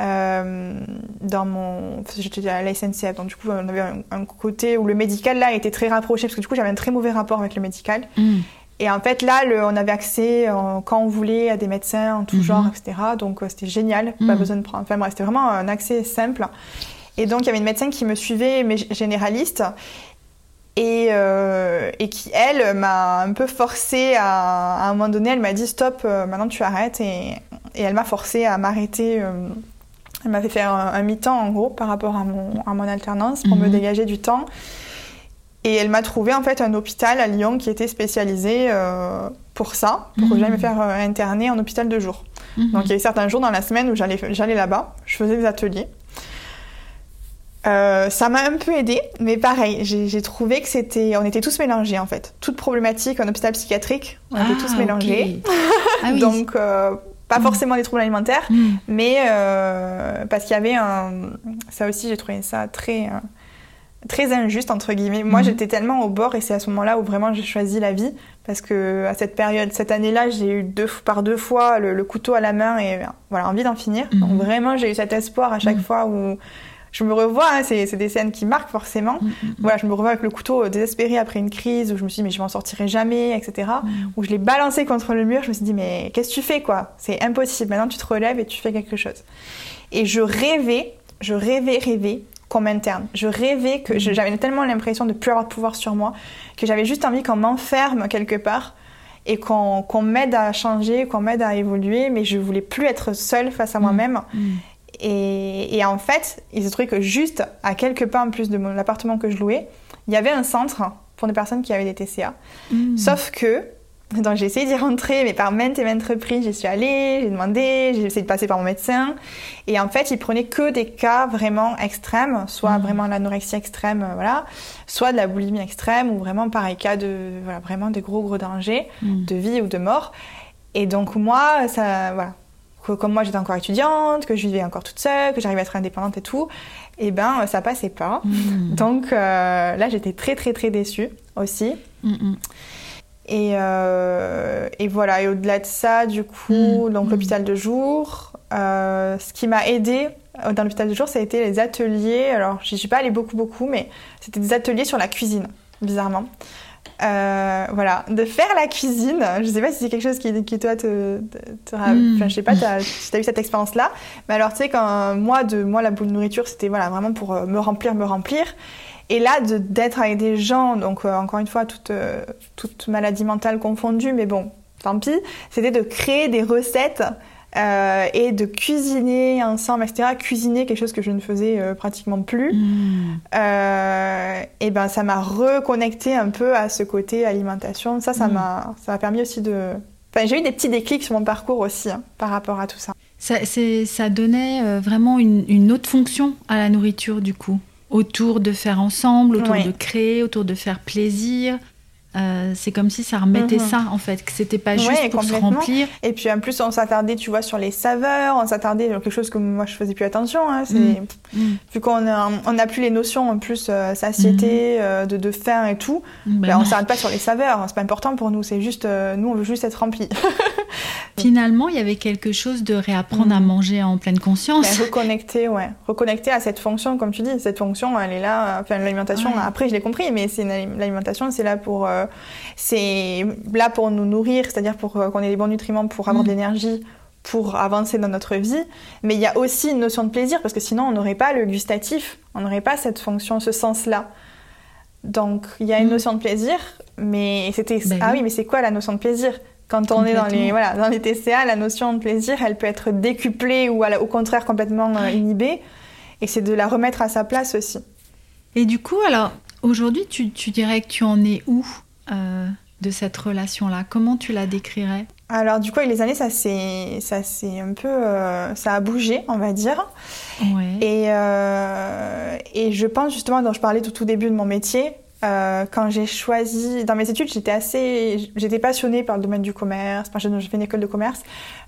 euh, dans mon j'étais à la SNCF donc du coup on avait un, côté où le médical là était très rapproché parce que du coup j'avais un très mauvais rapport avec le médical mm. et en fait là le, on avait accès euh, quand on voulait à des médecins en tout mm-hmm. genre etc donc euh, c'était génial pas mm. besoin de prendre enfin bref c'était vraiment un accès simple et donc il y avait une médecin qui me suivait mais généraliste et, et qui elle m'a un peu forcé à, à un moment donné elle m'a dit stop maintenant tu arrêtes et, et elle m'a forcé à m'arrêter elle m'a fait faire un, mi-temps en gros par rapport à mon, à mon alternance pour me mhm. dégager du temps. Et elle m'a trouvé en fait un hôpital à Lyon qui était spécialisé euh, pour ça, pour que j'aille me faire euh, interner en hôpital de jour. Mhm. Donc il y avait certains jours dans la semaine où j'allais là-bas, je faisais des ateliers. Euh, ça m'a un peu aidé, mais pareil, j'ai trouvé que c'était, on était tous mélangés en fait. Toute problématique en hôpital psychiatrique, on était tous ah, mélangés. Ah, oui. Donc pas mm. forcément des troubles alimentaires, mm. mais euh, parce qu'il y avait un. Ça aussi, j'ai trouvé ça très. Euh, très injuste entre guillemets. Moi, mm. j'étais tellement au bord et c'est à ce moment-là où vraiment j'ai choisi la vie parce que à cette période, cette année-là, j'ai eu deux par deux fois le, couteau à la main et voilà envie d'en finir. Donc vraiment, j'ai eu cet espoir à chaque fois où je me revois, hein, c'est des scènes qui marquent forcément. Mm, mm, mm. Voilà, je me revois avec le couteau désespéré après une crise où je me suis dit mais je m'en sortirai jamais, etc. Où je l'ai balancé contre le mur, je me suis dit mais qu'est-ce que tu fais quoi? C'est impossible. Maintenant tu te relèves et tu fais quelque chose. Et je rêvais, je rêvais, rêvais qu'on m'interne. Je rêvais que j'avais tellement l'impression de plus avoir de pouvoir sur moi que j'avais juste envie qu'on m'enferme quelque part et qu'on m'aide à changer, qu'on m'aide à évoluer, mais je voulais plus être seule face à moi-même. Et, en fait, il se trouvait que juste à quelques pas en plus de mon appartement que je louais, il y avait un centre pour des personnes qui avaient des TCA. Hmm. Sauf que, donc j'ai essayé d'y rentrer, mais par maintes et maintes reprises, j'y suis allée, j'ai demandé, j'ai essayé de passer par mon médecin. Et en fait, il prenait que des cas vraiment extrêmes, soit hmm. vraiment l'anorexie extrême, euh, voilà, soit de la boulimie extrême, ou vraiment pareil cas de, voilà, vraiment des gros gros dangers hmm. de vie ou de mort. Et donc moi, ça, voilà, que comme moi j'étais encore étudiante, que je vivais encore toute seule, que j'arrivais à être indépendante et tout, et eh ben ça passait pas. Mm. Donc euh, là j'étais très très très déçue aussi. Mm, mm. Et, euh, et, voilà, et au-delà de ça, du coup, donc l'hôpital de jour, euh, ce qui m'a aidé dans l'hôpital de jour, ça a été les ateliers. Alors, j'y suis pas allée beaucoup, beaucoup, mais c'était des ateliers sur la cuisine, bizarrement. Euh, voilà, de faire la cuisine. Je sais pas si c'est quelque chose qui, qui toi te, te, hmm. enfin, je sais pas si tu as eu cette expérience-là. Mais alors, tu sais, quand moi, de moi, la boule de nourriture, c'était voilà, vraiment pour euh, me remplir, me remplir. Et là, d'être avec des gens, donc euh, encore une fois, toute, toute maladie mentale confondue, mais bon, tant pis, c'était de créer des recettes euh, et de cuisiner ensemble, etc. Cuisiner quelque chose que je ne faisais euh, pratiquement plus. Hmm. Euh, et ben ça m'a reconnecté un peu à ce côté alimentation. Ça, ça hmm. m'a, ça m'a permis aussi de. Enfin, j'ai eu des petits déclics sur mon parcours aussi hein, par rapport à tout ça. Ça, ça donnait vraiment une, une, autre fonction à la nourriture du coup, autour de faire ensemble, autour de créer, autour de faire plaisir. Euh, c'est comme si ça remettait mhm. ça en fait, que c'était pas juste pour se remplir. Et puis en plus on s'attardait, tu vois, sur les saveurs, on s'attardait sur quelque chose que moi je faisais plus attention. Hein, mhm. Mhm. Vu qu'on a, on a plus les notions en plus euh, satiété, euh, de, de faim et tout, ben, ben on s'arrête pas sur les saveurs, c'est pas important pour nous, c'est juste nous on veut juste être rempli. Finalement, il y avait quelque chose de réapprendre à mm. manger en pleine conscience. Ben, reconnecter, ouais. Reconnecter à cette fonction, comme tu dis. Cette fonction, elle est là. Enfin, l'alimentation, après, je l'ai compris, mais c'est l'alimentation, c'est là pour, c'est là pour nous nourrir, c'est-à-dire pour euh, qu'on ait les bons nutriments, pour avoir de mm. l'énergie, pour avancer dans notre vie. Mais il y a aussi une notion de plaisir, parce que sinon, on n'aurait pas le gustatif, on n'aurait pas cette fonction, ce sens-là. Donc, il y a une mm. notion de plaisir, mais c'était ben ah oui, mais c'est quoi la notion de plaisir? Quand on est dans les voilà dans les TCA, la notion de plaisir, elle peut être décuplée ou au contraire complètement euh, inhibée, et c'est de la remettre à sa place aussi. Et du coup, alors aujourd'hui, tu, dirais que tu en es où? Euh, de cette relation-là. Comment tu la décrirais? Alors du coup avec les années ça s'est ça c'est un peu euh, ça a bougé on va dire. Ouais. et euh, et je pense justement dont je parlais tout au début de mon métier euh, quand j'ai choisi dans mes études j'étais assez j'étais passionnée par le domaine du commerce enfin, j'ai fait une école de commerce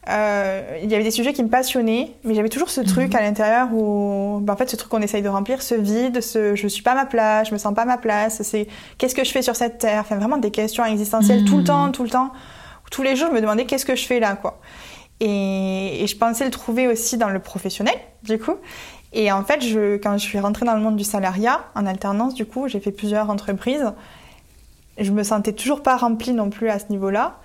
il y avait des sujets qui me passionnaient mais j'avais toujours ce mhm. truc à l'intérieur où ben, en fait ce truc qu'on essaye de remplir ce vide ce je suis pas à ma place je me sens pas à ma place c'est qu'est-ce que je fais sur cette terre? Enfin vraiment des questions existentielles tout le mhm. temps tout le temps tous les jours, je me demandais qu'est-ce que je fais là, quoi? Et, je pensais le trouver aussi dans le professionnel, du coup. Et en fait, je, quand je suis rentrée dans le monde du salariat, en alternance, du coup, j'ai fait plusieurs entreprises. Je me sentais toujours pas remplie non plus à ce niveau-là.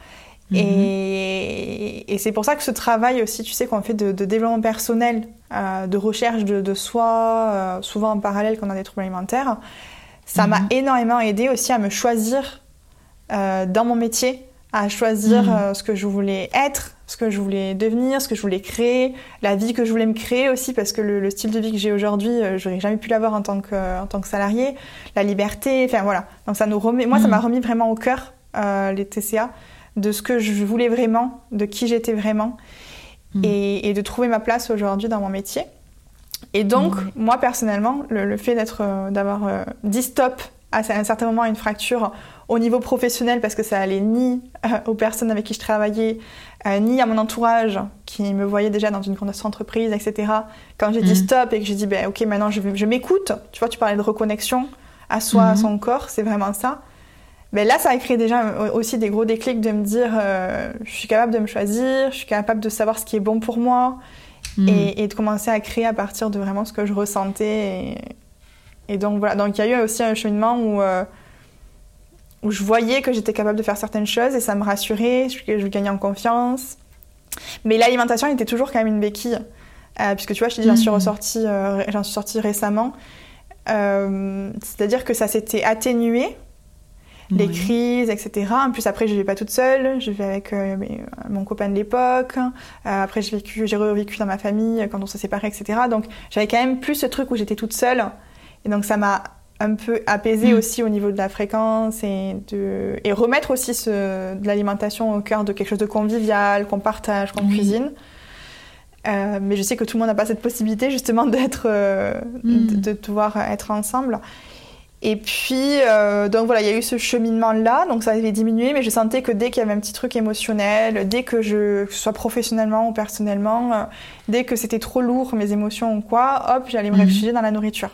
Mhm. Et, c'est pour ça que ce travail aussi, tu sais, qu'on fait de, développement personnel, euh, de recherche de, soi, euh, souvent en parallèle quand on a des troubles alimentaires, ça m'a mhm. énormément aidé aussi à me choisir euh, dans mon métier à choisir mm. euh, ce que je voulais être, ce que je voulais devenir, ce que je voulais créer, la vie que je voulais me créer aussi, parce que le, style de vie que j'ai aujourd'hui, euh, j'aurais jamais pu l'avoir en tant que en tant que salarié, la liberté, enfin voilà. Donc ça nous remet, moi ça mm. m'a remis vraiment au cœur euh, les TCA de ce que je voulais vraiment, de qui j'étais vraiment, mm. et, et, de trouver ma place aujourd'hui dans mon métier. Et donc moi personnellement, le, le fait d'être, euh, d'avoir dit stop à un certain moment à une fracture au niveau professionnel parce que ça allait ni euh, aux personnes avec qui je travaillais, euh, ni à mon entourage qui me voyait déjà dans une grosse entreprise, etc. Quand j'ai dit mm. stop et que j'ai dit, ben, ok, maintenant je, je m'écoute, tu vois, tu parlais de reconnexion à soi, à mm-hmm. son corps, c'est vraiment ça. Ben là, ça a créé déjà aussi des gros déclics de me dire, euh, je suis capable de me choisir, je suis capable de savoir ce qui est bon pour moi mm. et, de commencer à créer à partir de vraiment ce que je ressentais. Et, donc voilà, donc il y a eu aussi un cheminement où où je voyais que j'étais capable de faire certaines choses et ça me rassurait, je, je gagnais en confiance. Mais l'alimentation était toujours quand même une béquille. Euh, puisque tu vois, je te dis, j'en suis, mmh. ressortie, euh, j'en suis sortie récemment. Euh, c'est-à-dire que ça s'était atténué, les crises, etc. En plus, après, je ne vais pas toute seule, je vais avec mon copain de l'époque. après, j'ai vécu, j'ai revécu dans ma famille quand on s'est séparés, etc. Donc, j'avais quand même plus ce truc où j'étais toute seule. Et donc, ça m'a un peu apaiser mm. aussi au niveau de la fréquence et, de, et remettre aussi ce, de l'alimentation au cœur de quelque chose de convivial, qu'on partage, qu'on cuisine. Euh, mais je sais que tout le monde n'a pas cette possibilité justement d'être, euh, mm. de, pouvoir être ensemble. Et puis, euh, donc voilà, il y a eu ce cheminement-là, donc ça avait diminué, mais je sentais que dès qu'il y avait un petit truc émotionnel, dès que je, que ce soit professionnellement ou personnellement, dès que c'était trop lourd, mes émotions ou quoi, hop, j'allais me mm. réfugier dans la nourriture.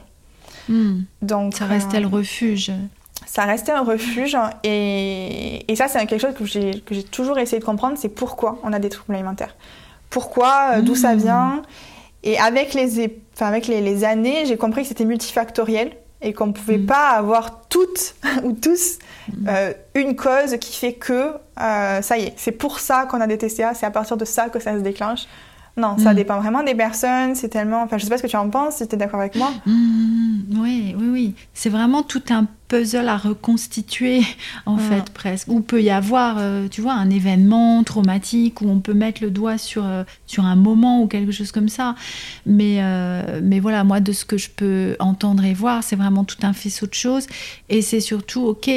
Hmm. Donc, ça restait le euh, refuge. Ça restait un refuge et, et ça c'est quelque chose que j'ai, que j'ai toujours essayé de comprendre, c'est pourquoi on a des troubles alimentaires. Pourquoi, euh, d'où ça hmm. vient. Et avec les, enfin, avec les, les années, j'ai compris que c'était multifactoriel et qu'on ne pouvait hmm. pas avoir toutes ou tous euh, une cause qui fait que ça y est, c'est pour ça qu'on a des TCA, c'est à partir de ça que ça se déclenche. Non, ça dépend vraiment des personnes, c'est tellement... Enfin, je sais pas ce que tu en penses, si tu es d'accord avec moi. oui, oui, oui. C'est vraiment tout un puzzle à reconstituer, en fait, presque. Où peut y avoir, euh, tu vois, un événement traumatique, où on peut mettre le doigt sur, euh, sur un moment ou quelque chose comme ça. Mais, euh, mais voilà, moi, de ce que je peux entendre et voir, c'est vraiment tout un faisceau de choses. Et c'est surtout, ok,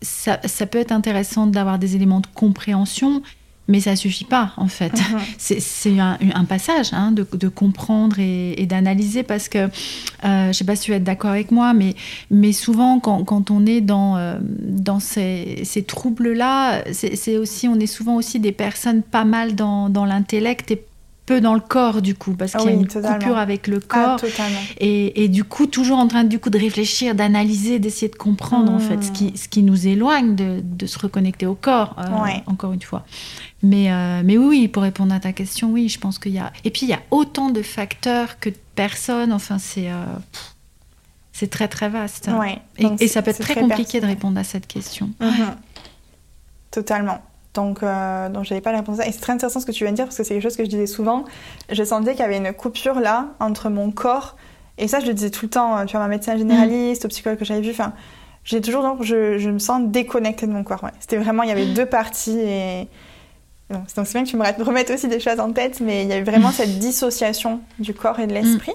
ça, ça peut être intéressant d'avoir des éléments de compréhension, mais ça suffit pas, en fait. C'est un, passage hein, de, comprendre et, d'analyser parce que, euh, je sais pas si tu vas être d'accord avec moi, mais, mais souvent, quand, quand on est dans, euh, dans ces, ces troubles-là, c'est aussi, on est souvent aussi des personnes pas mal dans, dans l'intellect et peu dans le corps du coup parce qu'il y a une coupure avec le ah, corps et, et, du coup toujours en train du coup de réfléchir d'analyser d'essayer de comprendre en fait ce qui, hmm. ce qui nous éloigne de, de se reconnecter au corps euh, encore une fois Mais, euh, mais oui, pour répondre à ta question, oui, je pense qu'il y a. Et puis il y a autant de facteurs que de personnes. Enfin, c'est euh, c'est très très vaste. Ouais, et, ça peut être très, compliqué de répondre à cette question. Mhm. Totalement. Donc, euh, donc j'avais pas la réponse à ça. Et c'est très intéressant ce que tu viens de dire parce que c'est quelque chose que je disais souvent. Je sentais qu'il y avait une coupure là entre mon corps et ça, je le disais tout le temps. Tu vois, ma médecin généraliste, mm. au psychologue que j'avais vu. Enfin, j'ai toujours donc je, je, me sens déconnectée de mon corps. Ouais. C'était vraiment, il y avait deux parties et donc c'est bien que tu me remettes aussi des choses en tête, mais il y avait vraiment cette dissociation du corps et de l'esprit.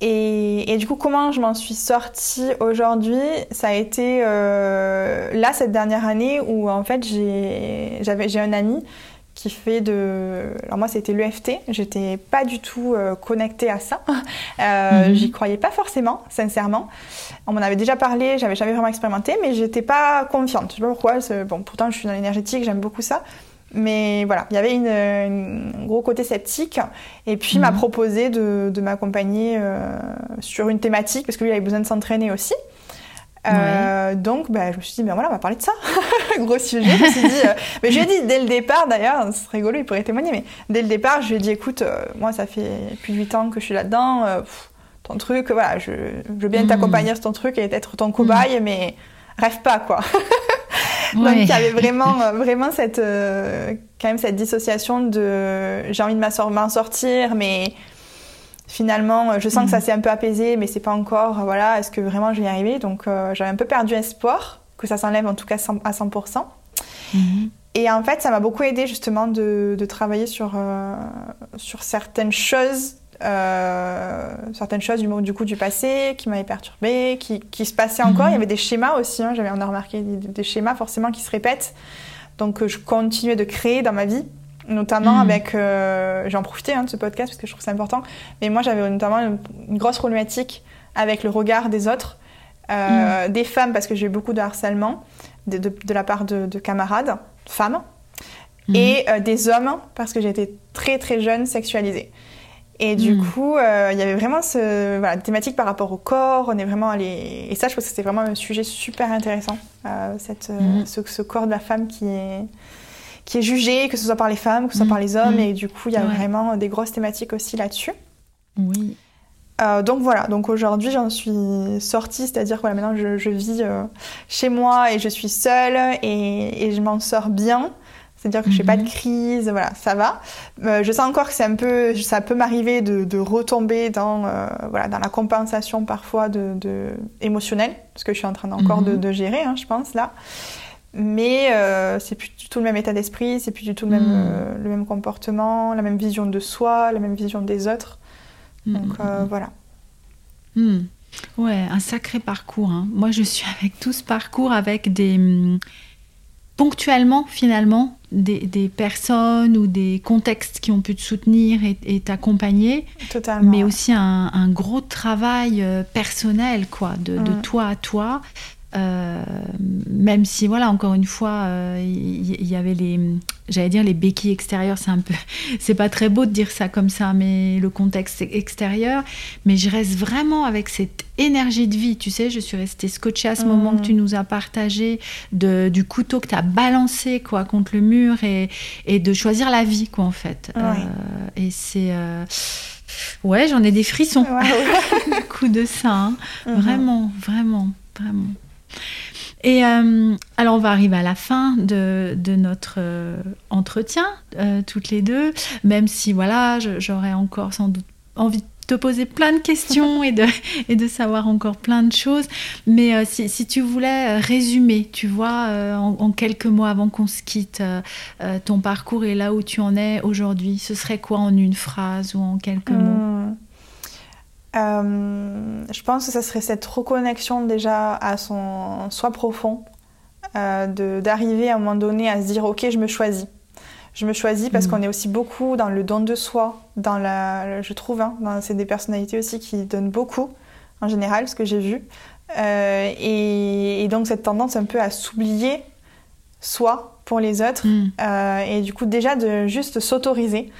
Et, et, du coup, comment je m'en suis sortie aujourd'hui? Ça a été euh, là cette dernière année où en fait j'ai j'avais j'ai un ami qui fait de alors moi c'était l'EFT j'étais pas du tout euh, connectée à ça. Euh, mhm. j'y croyais pas forcément sincèrement. On m'en avait déjà parlé j'avais jamais vraiment expérimenté mais j'étais pas confiante. Je sais pas pourquoi bon pourtant je suis dans l'énergétique j'aime beaucoup ça mais voilà, il y avait un gros côté sceptique. Et puis, il m'a mhm. proposé de, de m'accompagner euh, sur une thématique, parce que lui, il avait besoin de s'entraîner aussi. Euh, donc, bah, je me suis dit, ben voilà, on va parler de ça. Gros sujet. Je me suis dit, euh, mais je lui ai dit dès le départ, d'ailleurs, c'est rigolo, il pourrait témoigner, mais dès le départ, je lui ai dit, écoute, moi, ça fait plus de 8 ans que je suis là-dedans. ton truc, voilà, je, je veux bien mhm. t'accompagner sur ton truc et être ton cobaye, mhm. mais rêve pas, quoi. Donc il y avait vraiment, euh, vraiment cette, euh, quand même cette dissociation de j'ai envie de m'en sortir, mais finalement je sens que ça mm. s'est un peu apaisé, mais c'est pas encore, voilà, est-ce que vraiment je vais y arriver? Donc euh, j'avais un peu perdu espoir que ça s'enlève en tout cas à 100%. Mm-hmm. Et en fait, ça m'a beaucoup aidé justement de, de travailler sur, sur certaines choses euh, certaines choses du, du coup du passé qui m'avaient perturbé, qui, qui, se passaient encore. Il y mhm. avait des schémas aussi, hein, j'avais on a remarqué des, schémas forcément qui se répètent. Donc euh, je continuais de créer dans ma vie, notamment mhm. avec. Euh, J'en profitais hein, de ce podcast parce que je trouve ça important. Mais moi j'avais notamment une, grosse problématique avec le regard des autres, euh, mhm. des femmes parce que j'ai eu beaucoup de harcèlement de, de, la part de, de camarades, femmes, et des hommes parce que j'étais très très jeune sexualisée. Et du hmm. coup, euh, il y avait vraiment ce, voilà, thématique par rapport au corps. On est vraiment allé. Et ça, je pense que c'était vraiment un sujet super intéressant. Euh, cette, euh, hmm. ce, corps de la femme qui est, qui est jugé, que ce soit par les femmes, que ce soit par hmm. les hommes. Et du coup, il y a vraiment des grosses thématiques aussi là-dessus. Oui. donc voilà, donc aujourd'hui j'en suis sortie, c'est-à-dire que voilà, maintenant je, je vis chez moi et je suis seule et, et je m'en sors bien. C'est-à-dire que je n'ai pas de mhm. crise, voilà, ça va. Euh, je sens encore que c'est un peu, ça peut m'arriver de, retomber dans, euh, voilà, dans la compensation parfois de, de émotionnelle, ce que je suis en train encore de, mhm. gérer, hein, je pense là. Mais euh, c'est plus du tout le même état d'esprit, c'est plus du tout le même, mhm. euh, le même comportement, la même vision de soi, la même vision des autres. Donc voilà. Ouais, un sacré parcours. Hein. Moi, je suis avec tout ce parcours avec des hum, ponctuellement finalement des, personnes ou des contextes qui ont pu te soutenir et, t'accompagner, mais aussi un, gros travail euh, personnel, quoi, de, de mm. toi à toi, euh, même si, voilà, encore une fois, il euh, y, avait les, j'allais dire les béquilles extérieures, c'est un peu, c'est pas très beau de dire ça comme ça, mais le contexte extérieur. Mais je reste vraiment avec cette énergie de vie, tu sais, je suis restée scotchée à ce moment que tu nous as partagé de, du couteau que tu as balancé quoi contre le mur et, et de choisir la vie, quoi, en fait. Euh, et c'est. Ouais, j'en ai des frissons du coup de ça. Hein. Mhm. Vraiment, vraiment, vraiment. Et euh, alors on va arriver à la fin de, notre euh, entretien, euh, toutes les deux, même si voilà, j'aurais encore sans doute envie de te poser plein de questions et de, et de savoir encore plein de choses. Mais si, tu voulais résumer, tu vois, en, quelques mots avant qu'on se quitte, ton parcours et là où tu en es aujourd'hui, ce serait quoi en une phrase ou en quelques mots? Euh, je pense que ça serait cette reconnexion déjà à son soi profond, euh, d'arriver à un moment donné à se dire ok je me choisis. Je me choisis parce mm. qu'on est aussi beaucoup dans le don de soi, dans la, je trouve, hein, c'est des personnalités aussi qui donnent beaucoup en général, ce que j'ai vu. Euh, et, donc cette tendance un peu à s'oublier soi pour les autres. Mm. Euh, et du coup déjà de juste s'autoriser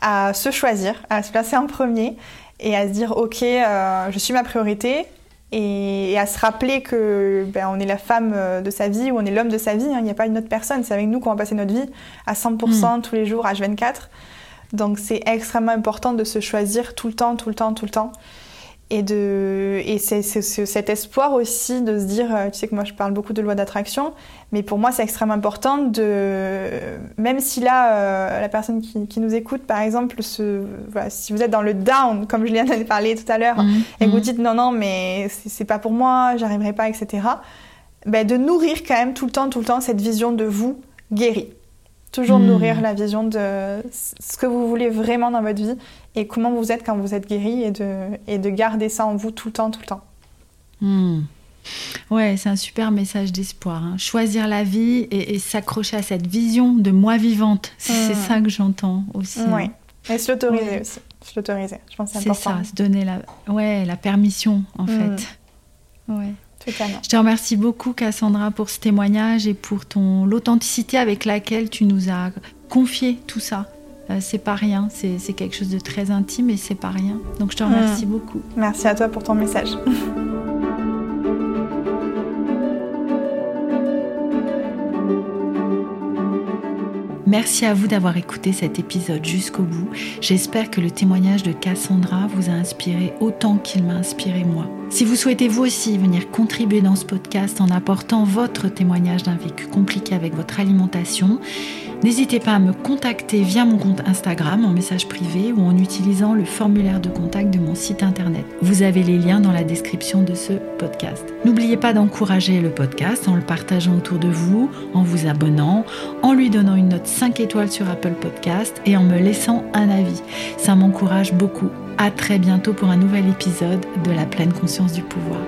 à se choisir, à se placer en premier et à se dire ok, euh, je suis ma priorité, et, à se rappeler que ben, on est la femme euh, de sa vie ou on est l'homme de sa vie. Hein. Il n'y a pas une autre personne. C'est avec nous qu'on va passer notre vie à 100% mm. tous les jours, H24. Donc c'est extrêmement important de se choisir tout le temps, tout le temps, tout le temps. Et, de, et c'est, cet espoir aussi de se dire, euh, tu sais que moi je parle beaucoup de loi d'attraction, mais pour moi c'est extrêmement important de, même si là, euh, la personne qui, nous écoute par exemple, se, si vous êtes dans le down, comme je viens de parler tout à l'heure, mmh, et que vous mmh. dites non, non, mais c'est, pas pour moi, j'arriverai pas, etc., ben, de nourrir quand même tout le temps, tout le temps cette vision de vous guéri. Toujours hmm. nourrir la vision de ce que vous voulez vraiment dans votre vie et comment vous êtes quand vous êtes guéri et de, et de garder ça en vous tout le temps, tout le temps. Hmm. Ouais, c'est un super message d'espoir. Hein. Choisir la vie et, s'accrocher à cette vision de moi vivante. C'est hmm. ça que j'entends aussi. Hein. Oui, et se l'autoriser aussi. Se l'autoriser, je pense que c'est important. C'est ça, se donner la, ouais, la permission en fait. Ouais. Je te remercie beaucoup, Cassandra, pour ce témoignage et pour ton l'authenticité avec laquelle tu nous as confié tout ça. Euh, c'est pas rien, c'est quelque chose de très intime et c'est pas rien. Donc je te remercie hmm. beaucoup. Merci à toi pour ton message. Merci à vous d'avoir écouté cet épisode jusqu'au bout. J'espère que le témoignage de Cassandra vous a inspiré autant qu'il m'a inspiré moi. Si vous souhaitez vous aussi venir contribuer dans ce podcast en apportant votre témoignage d'un vécu compliqué avec votre alimentation, N'hésitez pas à me contacter via mon compte Instagram en message privé ou en utilisant le formulaire de contact de mon site internet. Vous avez les liens dans la description de ce podcast. N'oubliez pas d'encourager le podcast en le partageant autour de vous, en vous abonnant, en lui donnant une note 5 étoiles sur Apple Podcast et en me laissant un avis. Ça m'encourage beaucoup. À très bientôt pour un nouvel épisode de La pleine conscience du pouvoir.